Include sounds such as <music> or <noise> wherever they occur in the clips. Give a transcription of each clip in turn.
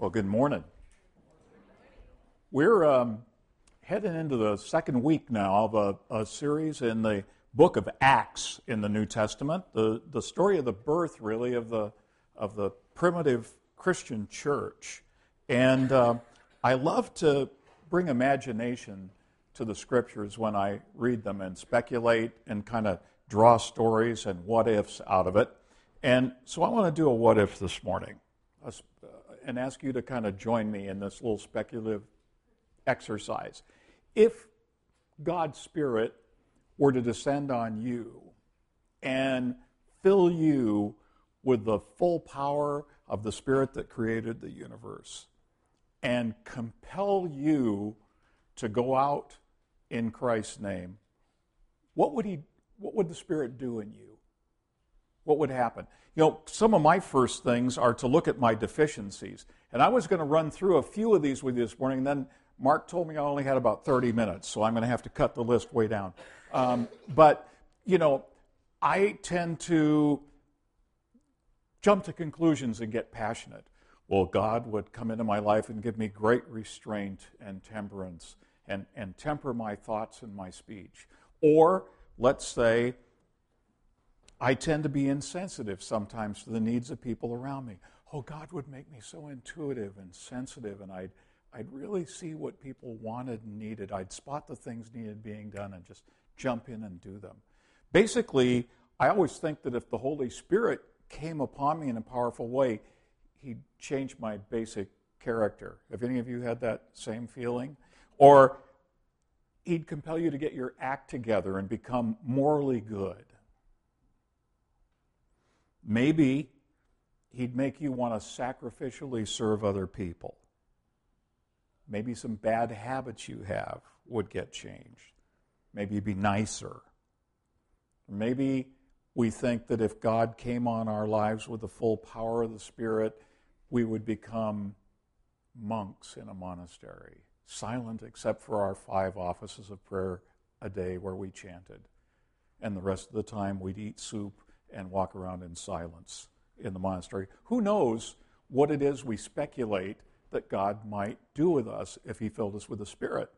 Well, good morning. We're um, heading into the second week now of a, a, series in the book of Acts in the New Testament, the, the story of the birth, really, of the, of the primitive Christian church. And uh, I love to bring imagination to the scriptures when I read them and speculate and kind of draw stories and what ifs out of it. And so I want to do a what if this morning and ask you to kind of join me in this little speculative exercise. If God's Spirit were to descend on you and fill you with the full power of the Spirit that created the universe and compel you to go out in Christ's name, what would, he, what would the Spirit do in you? What would happen? You know, some of my first things are to look at my deficiencies. And I was going to run through a few of these with you this morning. And then Mark told me I only had about 30 minutes, so I'm going to have to cut the list way down. Um, but, you know, I tend to jump to conclusions and get passionate. Well, God would come into my life and give me great restraint and temperance and, and temper my thoughts and my speech. Or, let's say, I tend to be insensitive sometimes to the needs of people around me. Oh, God would make me so intuitive and sensitive, and I'd, I'd really see what people wanted and needed. I'd spot the things needed being done and just jump in and do them. Basically, I always think that if the Holy Spirit came upon me in a powerful way, He'd change my basic character. Have any of you had that same feeling? Or He'd compel you to get your act together and become morally good Maybe he'd make you want to sacrificially serve other people. Maybe some bad habits you have would get changed. Maybe you'd be nicer. Maybe we think that if God came on our lives with the full power of the Spirit, we would become monks in a monastery, silent except for our five offices of prayer a day where we chanted. And the rest of the time we'd eat soup and walk around in silence in the monastery. Who knows what it is we speculate that God might do with us if He filled us with the Spirit?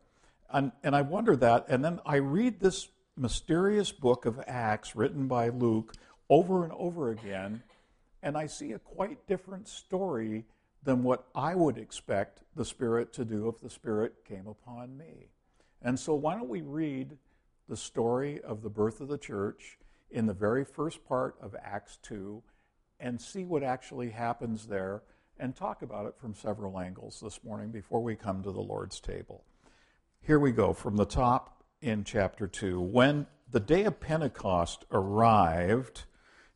And, and I wonder that, and then I read this mysterious book of Acts written by Luke over and over again, and I see a quite different story than what I would expect the Spirit to do if the Spirit came upon me. And so, why don't we read the story of the birth of the church in the very first part of Acts 2 and see what actually happens there and talk about it from several angles this morning before we come to the Lord's table. Here we go from the top in chapter 2. When the day of Pentecost arrived,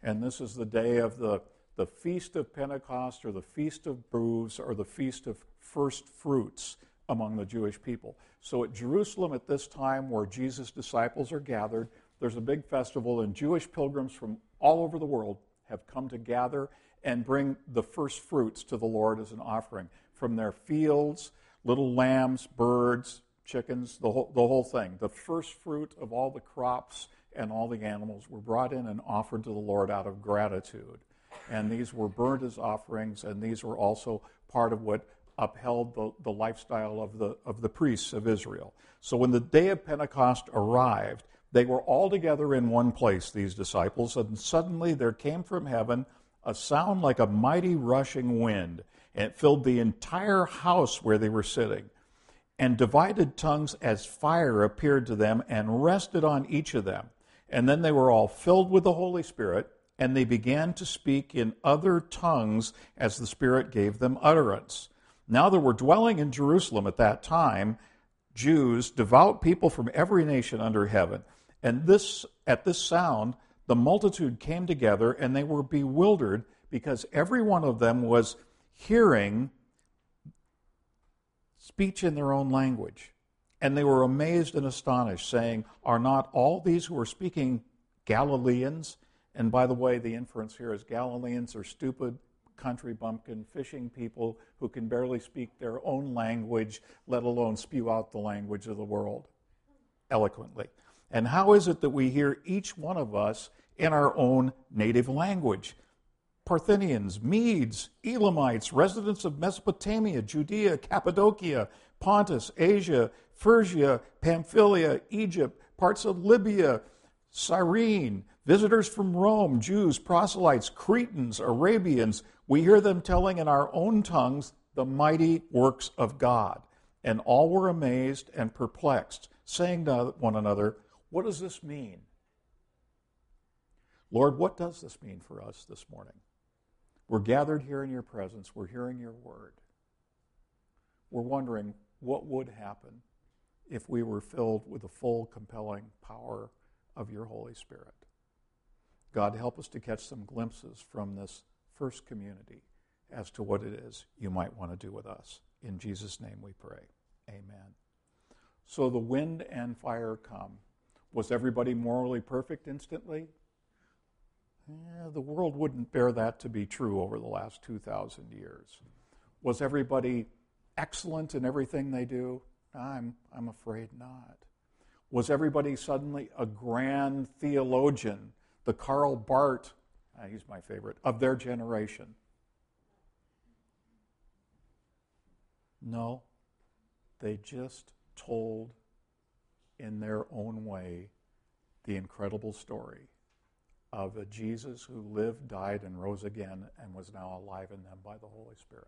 and this is the day of the, the Feast of Pentecost or the Feast of Booths or the Feast of First Fruits among the Jewish people. So at Jerusalem at this time, where Jesus' disciples are gathered, there's a big festival, and Jewish pilgrims from all over the world have come to gather and bring the first fruits to the Lord as an offering from their fields, little lambs, birds, chickens, the whole, the whole thing. The first fruit of all the crops and all the animals were brought in and offered to the Lord out of gratitude. And these were burnt as offerings, and these were also part of what upheld the, the lifestyle of the, of the priests of Israel. So when the day of Pentecost arrived, they were all together in one place, these disciples, and suddenly there came from heaven a sound like a mighty rushing wind, and it filled the entire house where they were sitting. And divided tongues as fire appeared to them and rested on each of them. And then they were all filled with the Holy Spirit, and they began to speak in other tongues as the Spirit gave them utterance. Now there were dwelling in Jerusalem at that time Jews, devout people from every nation under heaven. And this, at this sound, the multitude came together and they were bewildered because every one of them was hearing speech in their own language. And they were amazed and astonished, saying, Are not all these who are speaking Galileans? And by the way, the inference here is Galileans are stupid country bumpkin fishing people who can barely speak their own language, let alone spew out the language of the world eloquently. And how is it that we hear each one of us in our own native language? Parthians, Medes, Elamites, residents of Mesopotamia, Judea, Cappadocia, Pontus, Asia, Phrygia, Pamphylia, Egypt, parts of Libya, Cyrene, visitors from Rome, Jews, proselytes, Cretans, Arabians, we hear them telling in our own tongues the mighty works of God. And all were amazed and perplexed, saying to one another, What does this mean? Lord, what does this mean for us this morning? We're gathered here in your presence, we're hearing your word. We're wondering what would happen if we were filled with the full, compelling power of your Holy Spirit. God, help us to catch some glimpses from this first community as to what it is you might want to do with us. In Jesus' name we pray. Amen. So the wind and fire come. Was everybody morally perfect instantly? Eh, the world wouldn't bear that to be true over the last 2,000 years. Was everybody excellent in everything they do? I'm, I'm afraid not. Was everybody suddenly a grand theologian, the Karl Barth, uh, he's my favorite, of their generation? No, they just told in their own way the incredible story of a Jesus who lived, died, and rose again and was now alive in them by the Holy Spirit.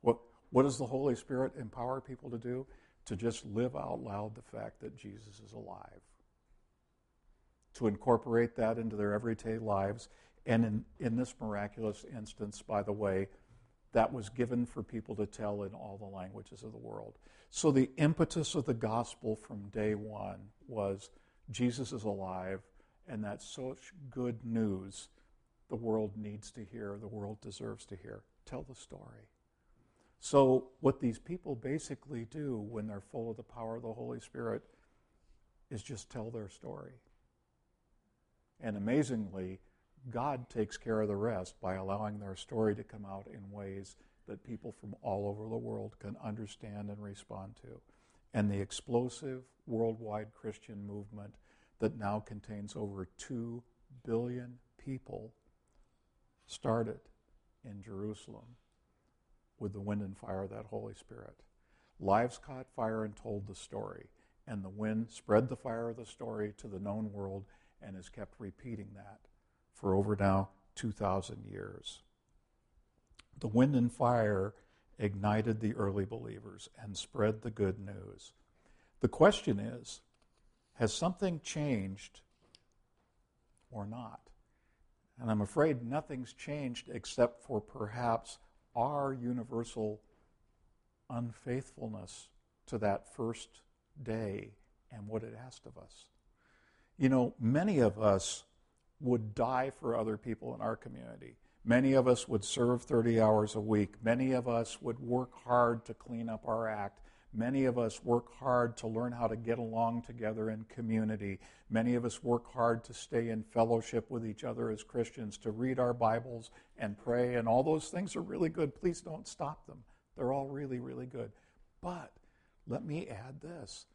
What, what does the Holy Spirit empower people to do? To just live out loud the fact that Jesus is alive. To incorporate that into their everyday lives. And in, in this miraculous instance, by the way, that was given for people to tell in all the languages of the world. So the impetus of the gospel from day one was Jesus is alive, and that's such good news the world needs to hear, the world deserves to hear. Tell the story. So, what these people basically do when they're full of the power of the Holy Spirit is just tell their story. And amazingly, God takes care of the rest by allowing their story to come out in ways that people from all over the world can understand and respond to. And the explosive worldwide Christian movement that now contains over 2 billion people started in Jerusalem with the wind and fire of that Holy Spirit. Lives caught fire and told the story, and the wind spread the fire of the story to the known world and has kept repeating that for over now 2,000 years. The wind and fire ignited the early believers and spread the good news. The question is has something changed or not? And I'm afraid nothing's changed except for perhaps our universal unfaithfulness to that first day and what it asked of us. You know, many of us would die for other people in our community. Many of us would serve 30 hours a week. Many of us would work hard to clean up our act. Many of us work hard to learn how to get along together in community. Many of us work hard to stay in fellowship with each other as Christians, to read our Bibles and pray, and all those things are really good. Please don't stop them. They're all really, really good. But let me add this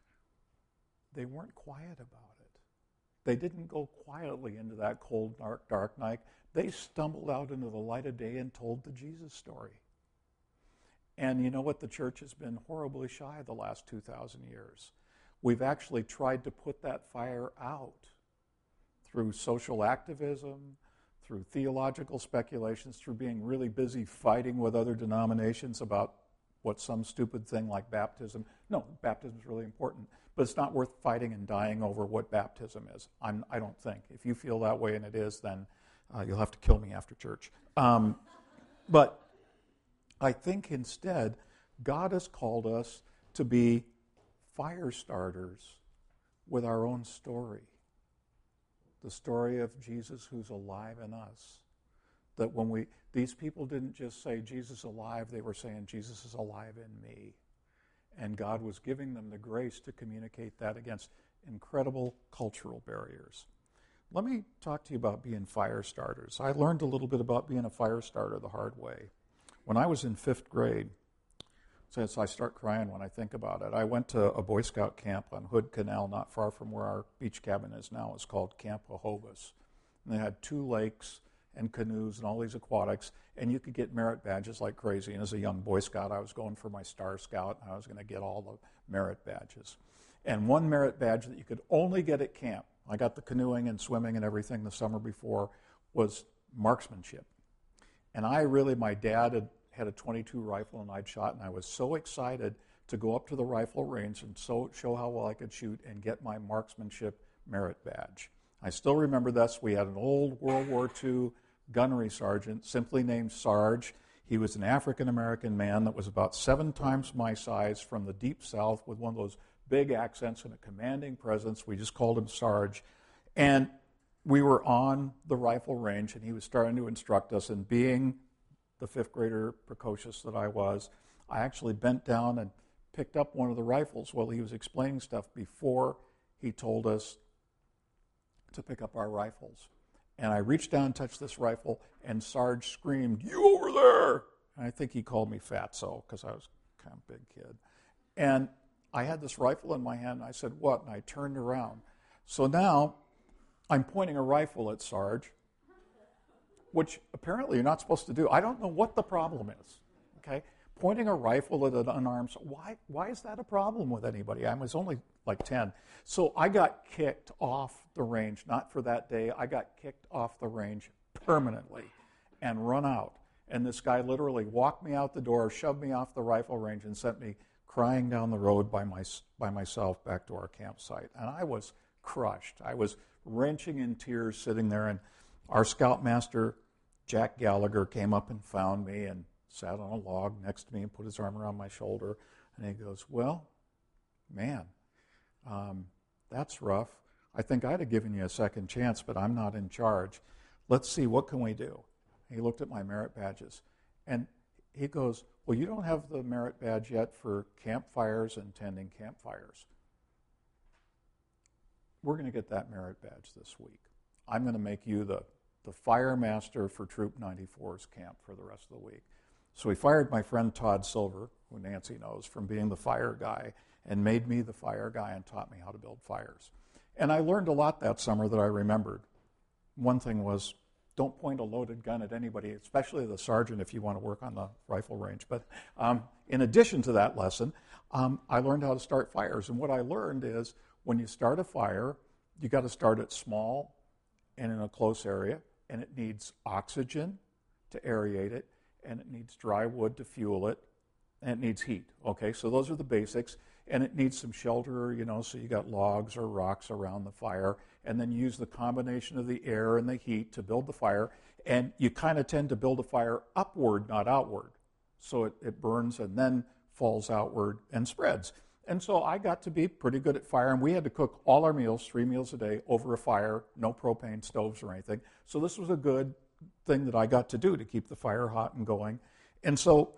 they weren't quiet about it. They didn't go quietly into that cold, dark, dark night. They stumbled out into the light of day and told the Jesus story. And you know what? The church has been horribly shy the last 2,000 years. We've actually tried to put that fire out through social activism, through theological speculations, through being really busy fighting with other denominations about what some stupid thing like baptism. No, baptism is really important, but it's not worth fighting and dying over what baptism is. I'm, I do not think. If you feel that way and it is, then uh, you'll have to kill me after church. Um, but I think instead, God has called us to be fire starters with our own story. The story of Jesus who's alive in us. That when we, these people didn't just say Jesus alive, they were saying Jesus is alive in me. And God was giving them the grace to communicate that against incredible cultural barriers. Let me talk to you about being fire starters. I learned a little bit about being a fire starter the hard way. When I was in fifth grade, so I start crying when I think about it. I went to a Boy Scout camp on Hood Canal, not far from where our beach cabin is now. It's called Camp Hahobas. and they had two lakes and canoes and all these aquatics, and you could get merit badges like crazy. And as a young Boy Scout, I was going for my Star Scout, and I was going to get all the merit badges. And one merit badge that you could only get at camp, I got the canoeing and swimming and everything the summer before, was marksmanship. And I really, my dad had, had a 22 rifle and I'd shot, and I was so excited to go up to the rifle range and so, show how well I could shoot and get my marksmanship merit badge. I still remember this. We had an old World War II gunnery sergeant, simply named Sarge. He was an African American man that was about seven times my size from the deep south with one of those big accents and a commanding presence. We just called him Sarge. And we were on the rifle range, and he was starting to instruct us. And being the fifth grader precocious that I was, I actually bent down and picked up one of the rifles while he was explaining stuff before he told us to pick up our rifles. And I reached down and touched this rifle, and Sarge screamed, You over there! And I think he called me fatso because I was kind of a big kid. And I had this rifle in my hand, and I said, What? And I turned around. So now I'm pointing a rifle at Sarge, which apparently you're not supposed to do. I don't know what the problem is. Okay? Pointing a rifle at an unarmed, why, why is that a problem with anybody? I was only like 10. So I got kicked off the range, not for that day. I got kicked off the range permanently and run out. And this guy literally walked me out the door, shoved me off the rifle range, and sent me crying down the road by, my, by myself back to our campsite. And I was crushed. I was wrenching in tears sitting there. And our scoutmaster, Jack Gallagher, came up and found me and sat on a log next to me and put his arm around my shoulder. And he goes, Well, man, um, that's rough. I think I'd have given you a second chance, but I'm not in charge. Let's see, what can we do? He looked at my merit badges. And he goes, Well, you don't have the merit badge yet for campfires and tending campfires. We're going to get that merit badge this week. I'm going to make you the, the fire master for Troop 94's camp for the rest of the week. So he fired my friend Todd Silver, who Nancy knows, from being the fire guy and made me the fire guy and taught me how to build fires. And I learned a lot that summer that I remembered. One thing was don't point a loaded gun at anybody, especially the sergeant if you want to work on the rifle range. But um, in addition to that lesson, um, I learned how to start fires. And what I learned is when you start a fire, you got to start it small and in a close area, and it needs oxygen to aerate it, and it needs dry wood to fuel it, and it needs heat. Okay, so those are the basics. And it needs some shelter, you know, so you got logs or rocks around the fire, and then use the combination of the air and the heat to build the fire. And you kind of tend to build a fire upward, not outward. So it, it burns and then falls outward and spreads. And so I got to be pretty good at fire, and we had to cook all our meals, three meals a day, over a fire, no propane stoves or anything. So this was a good thing that I got to do to keep the fire hot and going. And so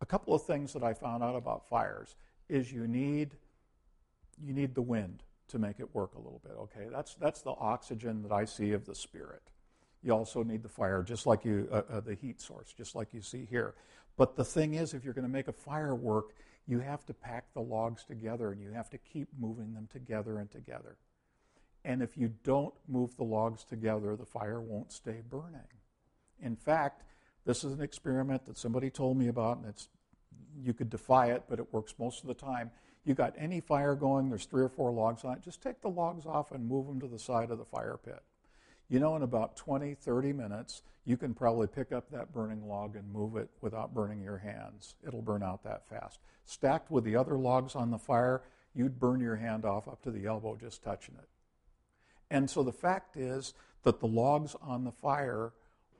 a couple of things that I found out about fires is you need you need the wind to make it work a little bit. Okay, that's that's the oxygen that I see of the spirit. You also need the fire, just like you uh, uh, the heat source, just like you see here. But the thing is, if you're going to make a fire work, you have to pack the logs together, and you have to keep moving them together and together. And if you don't move the logs together, the fire won't stay burning. In fact, this is an experiment that somebody told me about, and it's you could defy it, but it works most of the time. You got any fire going, there's three or four logs on it, just take the logs off and move them to the side of the fire pit. You know, in about 20, 30 minutes, you can probably pick up that burning log and move it without burning your hands. It'll burn out that fast. Stacked with the other logs on the fire, you'd burn your hand off up to the elbow just touching it. And so the fact is that the logs on the fire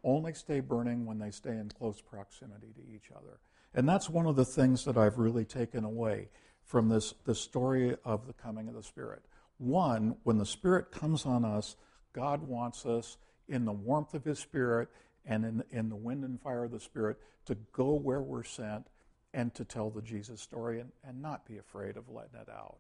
only stay burning when they stay in close proximity to each other. And that's one of the things that I've really taken away from this, this story of the coming of the Spirit. One, when the Spirit comes on us, God wants us in the warmth of His Spirit and in, in the wind and fire of the Spirit to go where we're sent and to tell the Jesus story and, and not be afraid of letting it out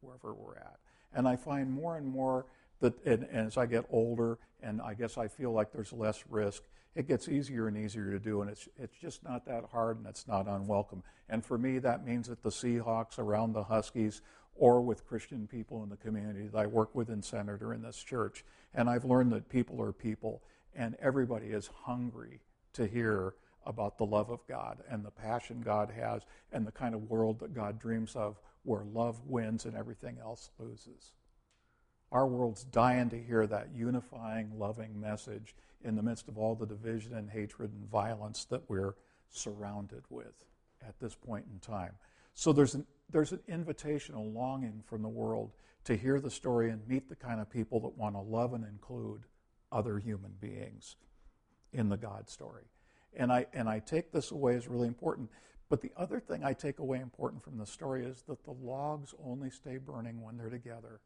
wherever we're at. And I find more and more and, and as I get older, and I guess I feel like there's less risk, it gets easier and easier to do, and it's, it's just not that hard and it's not unwelcome. And for me, that means that the Seahawks around the Huskies or with Christian people in the community that I work with in Senator in this church. And I've learned that people are people, and everybody is hungry to hear about the love of God and the passion God has and the kind of world that God dreams of where love wins and everything else loses. Our world's dying to hear that unifying, loving message in the midst of all the division and hatred and violence that we're surrounded with at this point in time. So there's an, there's an invitation, a longing from the world to hear the story and meet the kind of people that want to love and include other human beings in the God story. And I, and I take this away as really important. But the other thing I take away important from the story is that the logs only stay burning when they're together.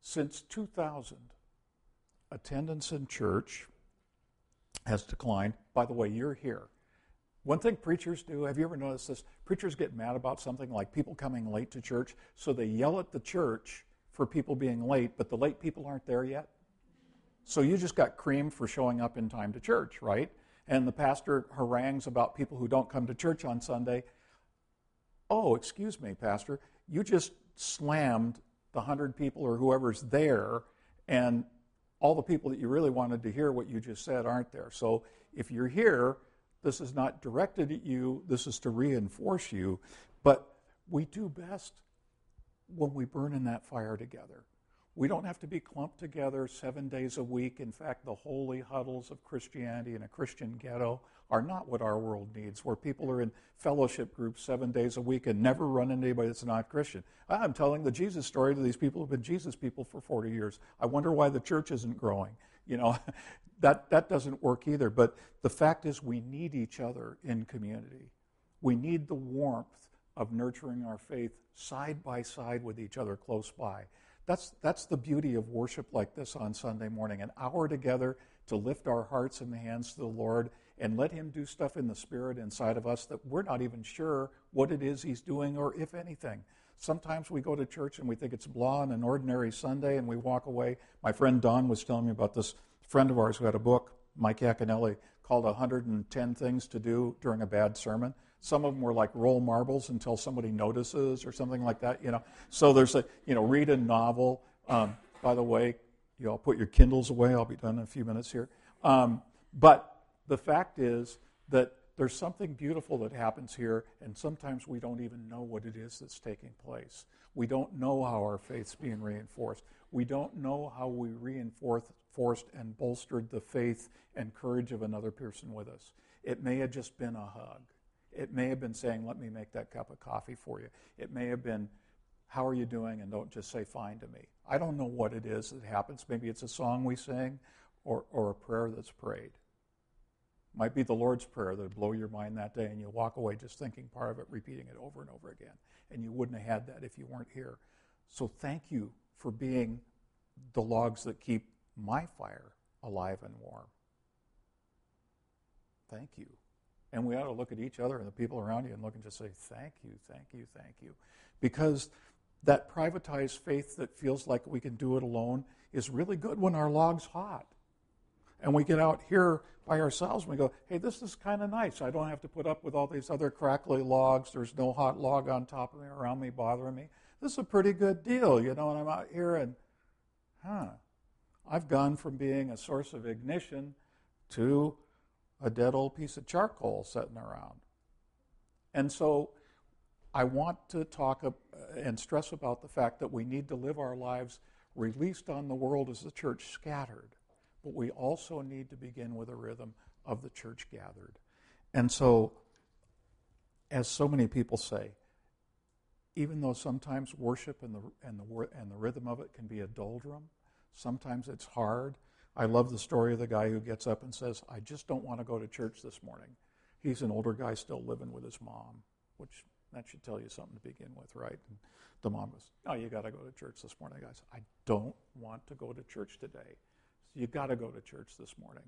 Since 2000, attendance in church has declined. By the way, you're here. One thing preachers do, have you ever noticed this? Preachers get mad about something like people coming late to church, so they yell at the church for people being late, but the late people aren't there yet. So you just got creamed for showing up in time to church, right? And the pastor harangues about people who don't come to church on Sunday. Oh, excuse me, Pastor, you just slammed the hundred people or whoever's there, and all the people that you really wanted to hear what you just said aren't there. So if you're here, this is not directed at you, this is to reinforce you. But we do best when we burn in that fire together. We don't have to be clumped together seven days a week. In fact, the holy huddles of Christianity in a Christian ghetto are not what our world needs, where people are in fellowship groups seven days a week and never run into anybody that's not Christian. I'm telling the Jesus story to these people who've been Jesus people for 40 years. I wonder why the church isn't growing. You know, <laughs> that, that doesn't work either. But the fact is, we need each other in community. We need the warmth of nurturing our faith side by side with each other close by. That's, that's the beauty of worship like this on Sunday morning an hour together to lift our hearts and hands to the Lord and let Him do stuff in the Spirit inside of us that we're not even sure what it is He's doing or if anything. Sometimes we go to church and we think it's blah on an ordinary Sunday and we walk away. My friend Don was telling me about this friend of ours who had a book, Mike Yaconelli, called 110 Things to Do During a Bad Sermon. Some of them were like roll marbles until somebody notices or something like that, you know. So there's a, you know, read a novel. Um, by the way, you all put your Kindles away. I'll be done in a few minutes here. Um, but the fact is that there's something beautiful that happens here, and sometimes we don't even know what it is that's taking place. We don't know how our faith's being reinforced. We don't know how we reinforced and bolstered the faith and courage of another person with us. It may have just been a hug. It may have been saying, Let me make that cup of coffee for you. It may have been, How are you doing? And don't just say fine to me. I don't know what it is that happens. Maybe it's a song we sing or, or a prayer that's prayed. Might be the Lord's Prayer that would blow your mind that day, and you'll walk away just thinking part of it, repeating it over and over again. And you wouldn't have had that if you weren't here. So thank you for being the logs that keep my fire alive and warm. Thank you. And we ought to look at each other and the people around you and look and just say, Thank you, thank you, thank you. Because that privatized faith that feels like we can do it alone is really good when our log's hot. And we get out here by ourselves and we go, hey, this is kind of nice. I don't have to put up with all these other crackly logs. There's no hot log on top of me around me bothering me. This is a pretty good deal, you know, and I'm out here and, huh, I've gone from being a source of ignition to a dead old piece of charcoal sitting around. And so I want to talk and stress about the fact that we need to live our lives released on the world as the church scattered, but we also need to begin with a rhythm of the church gathered. And so, as so many people say, even though sometimes worship and the, and the, and the rhythm of it can be a doldrum, sometimes it's hard, I love the story of the guy who gets up and says, I just don't want to go to church this morning. He's an older guy still living with his mom, which that should tell you something to begin with, right? And the mom goes, No, you got to go to church this morning. Guys, I don't want to go to church today. You got to go to church this morning.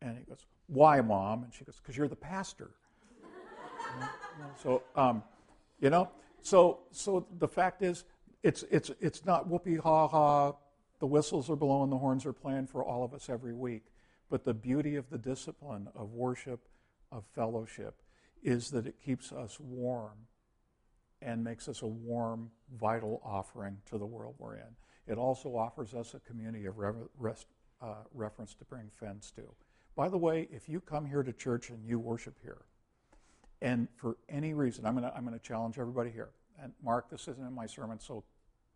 And he goes, Why, mom? And she goes, Because you're the pastor. <laughs> so, um, you know, so, so the fact is, it's, it's, it's not whoopee ha ha, the whistles are blowing, the horns are playing for all of us every week. But the beauty of the discipline of worship, of fellowship, is that it keeps us warm and makes us a warm, vital offering to the world we're in. It also offers us a community of re- rest, uh, reference to bring friends to. By the way, if you come here to church and you worship here, and for any reason, I'm going to I'm going to challenge everybody here. And Mark, this isn't in my sermon, so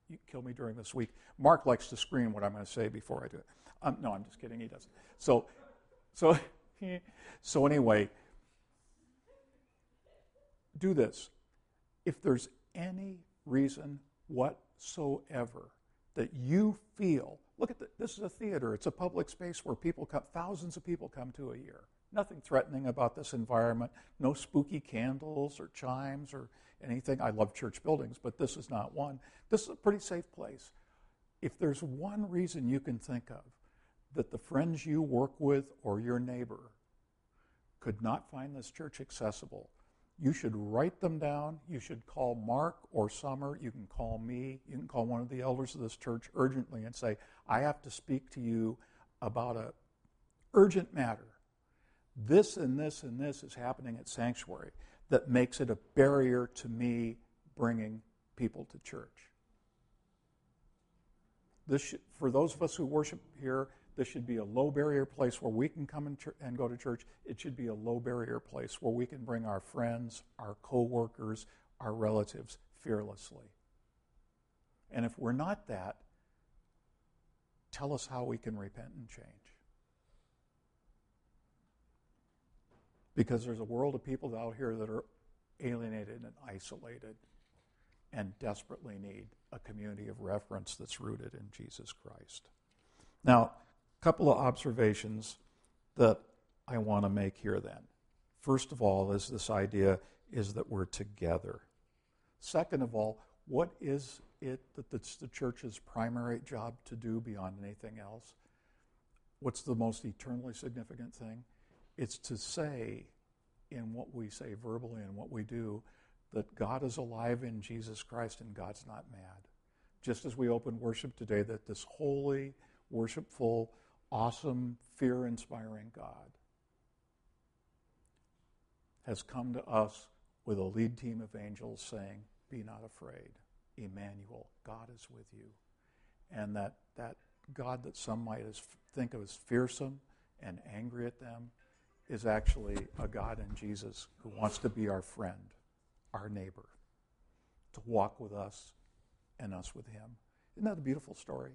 you kill me during this week. Mark likes to screen what I'm going to say before I do it. Um, no, I'm just kidding. He doesn't. So, so, <laughs> so anyway, do this. If there's any reason whatsoever that you feel, look at the, this is a theater. It's a public space where people come, thousands of people come to a year. Nothing threatening about this environment. No spooky candles or chimes or anything. I love church buildings, but this is not one. This is a pretty safe place. If there's one reason you can think of that the friends you work with or your neighbor could not find this church accessible, you should write them down. You should call Mark or Summer. You can call me. You can call one of the elders of this church urgently and say, I have to speak to you about a urgent matter. This and this and this is happening at Sanctuary that makes it a barrier to me bringing people to church. This should, for those of us who worship here, this should be a low barrier place where we can come and, ch- and go to church. It should be a low barrier place where we can bring our friends, our coworkers, our relatives fearlessly. And if we're not that, tell us how we can repent and change. Because there's a world of people out here that are alienated and isolated and desperately need a community of reference that's rooted in Jesus Christ. Now, couple of observations that I want to make here then. First of all, is this idea is that we're together. Second of all, what is it that the church's primary job to do beyond anything else? What's the most eternally significant thing? It's to say in what we say verbally and what we do that God is alive in Jesus Christ and God's not mad. Just as we open worship today, that this holy, worshipful, awesome, fear inspiring God has come to us with a lead team of angels saying, Be not afraid. Emmanuel, God is with you. And that, that God that some might think of as fearsome and angry at them is actually a God in Jesus who wants to be our friend, our neighbor, to walk with us and us with him. Isn't that a beautiful story?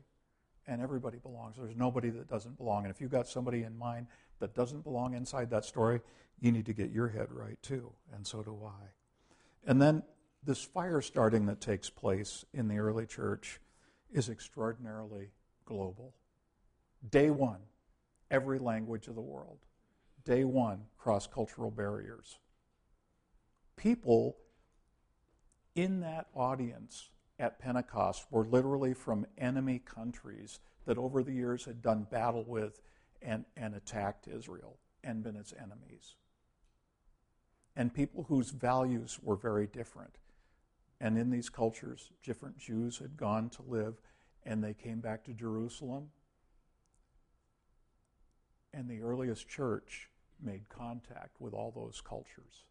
And everybody belongs. There's nobody that doesn't belong. And if you've got somebody in mind that doesn't belong inside that story, you need to get your head right too, and so do I. And then this fire starting that takes place in the early church is extraordinarily global. Day one, every language of the world. Day one, cross cultural barriers. People in that audience at Pentecost were literally from enemy countries that over the years had done battle with and, and attacked Israel and been its enemies. And people whose values were very different. And in these cultures, different Jews had gone to live and they came back to Jerusalem. And the earliest church made contact with all those cultures.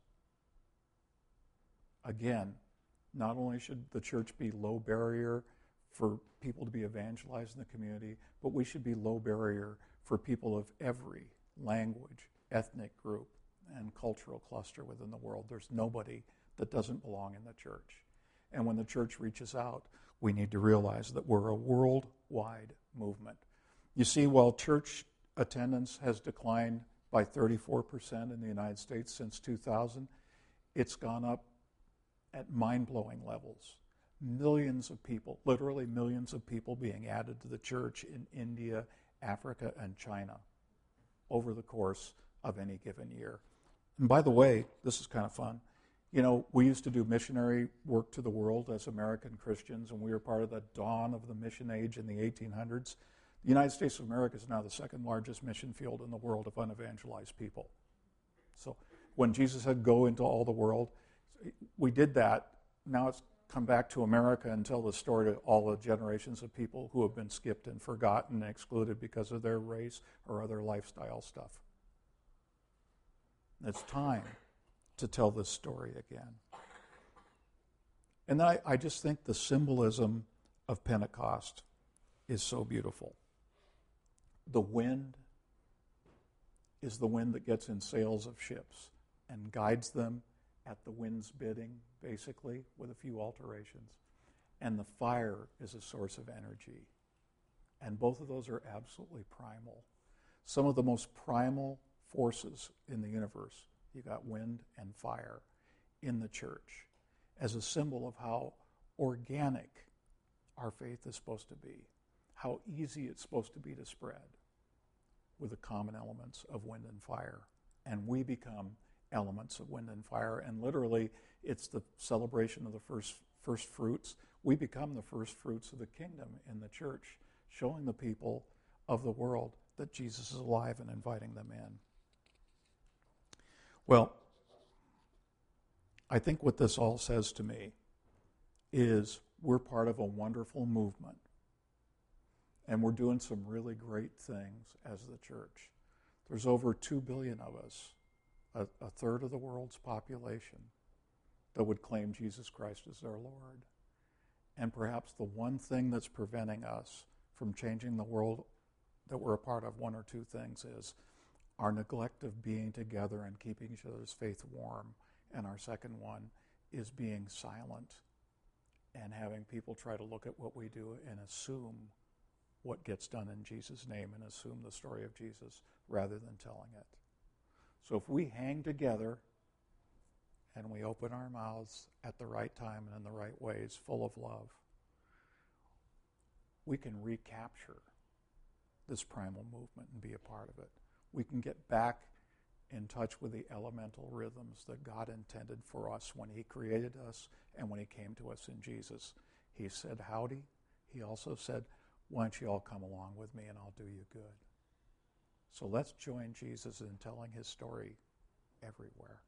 Again, not only should the church be low barrier for people to be evangelized in the community, but we should be low barrier for people of every language, ethnic group, and cultural cluster within the world. There's nobody that doesn't belong in the church. And when the church reaches out, we need to realize that we're a worldwide movement. You see, while church attendance has declined by 34% in the United States since 2000, it's gone up at mind blowing levels. Millions of people, literally millions of people, being added to the church in India, Africa, and China over the course of any given year. And by the way, this is kind of fun. You know, we used to do missionary work to the world as American Christians, and we were part of the dawn of the mission age in the 1800s. The United States of America is now the second largest mission field in the world of unevangelized people. So when Jesus said, Go into all the world, we did that. Now it's come back to America and tell the story to all the generations of people who have been skipped and forgotten and excluded because of their race or other lifestyle stuff. It's time to tell this story again. And I, I just think the symbolism of Pentecost is so beautiful. The wind is the wind that gets in sails of ships and guides them at the wind's bidding, basically, with a few alterations. And the fire is a source of energy. And both of those are absolutely primal. Some of the most primal forces in the universe, you got wind and fire in the church as a symbol of how organic our faith is supposed to be, how easy it's supposed to be to spread with the common elements of wind and fire. And we become elements of wind and fire. And literally, it's the celebration of the first, first fruits. We become the first fruits of the kingdom in the church, showing the people of the world that Jesus is alive and inviting them in. Well, I think what this all says to me is we're part of a wonderful movement. And we're doing some really great things as the church. There's over 2 billion of us a, a third of the world's population that would claim Jesus Christ as their Lord. And perhaps the one thing that's preventing us from changing the world that we're a part of, one or two things, is our neglect of being together and keeping each other's faith warm. And our second one is being silent and having people try to look at what we do and assume what gets done in Jesus' name and assume the story of Jesus rather than telling it. So if we hang together and we open our mouths at the right time and in the right ways, full of love, we can recapture this primal movement and be a part of it. We can get back in touch with the elemental rhythms that God intended for us when He created us and when He came to us in Jesus. He said, Howdy. He also said, Why don't you all come along with me and I'll do you good? So let's join Jesus in telling his story everywhere.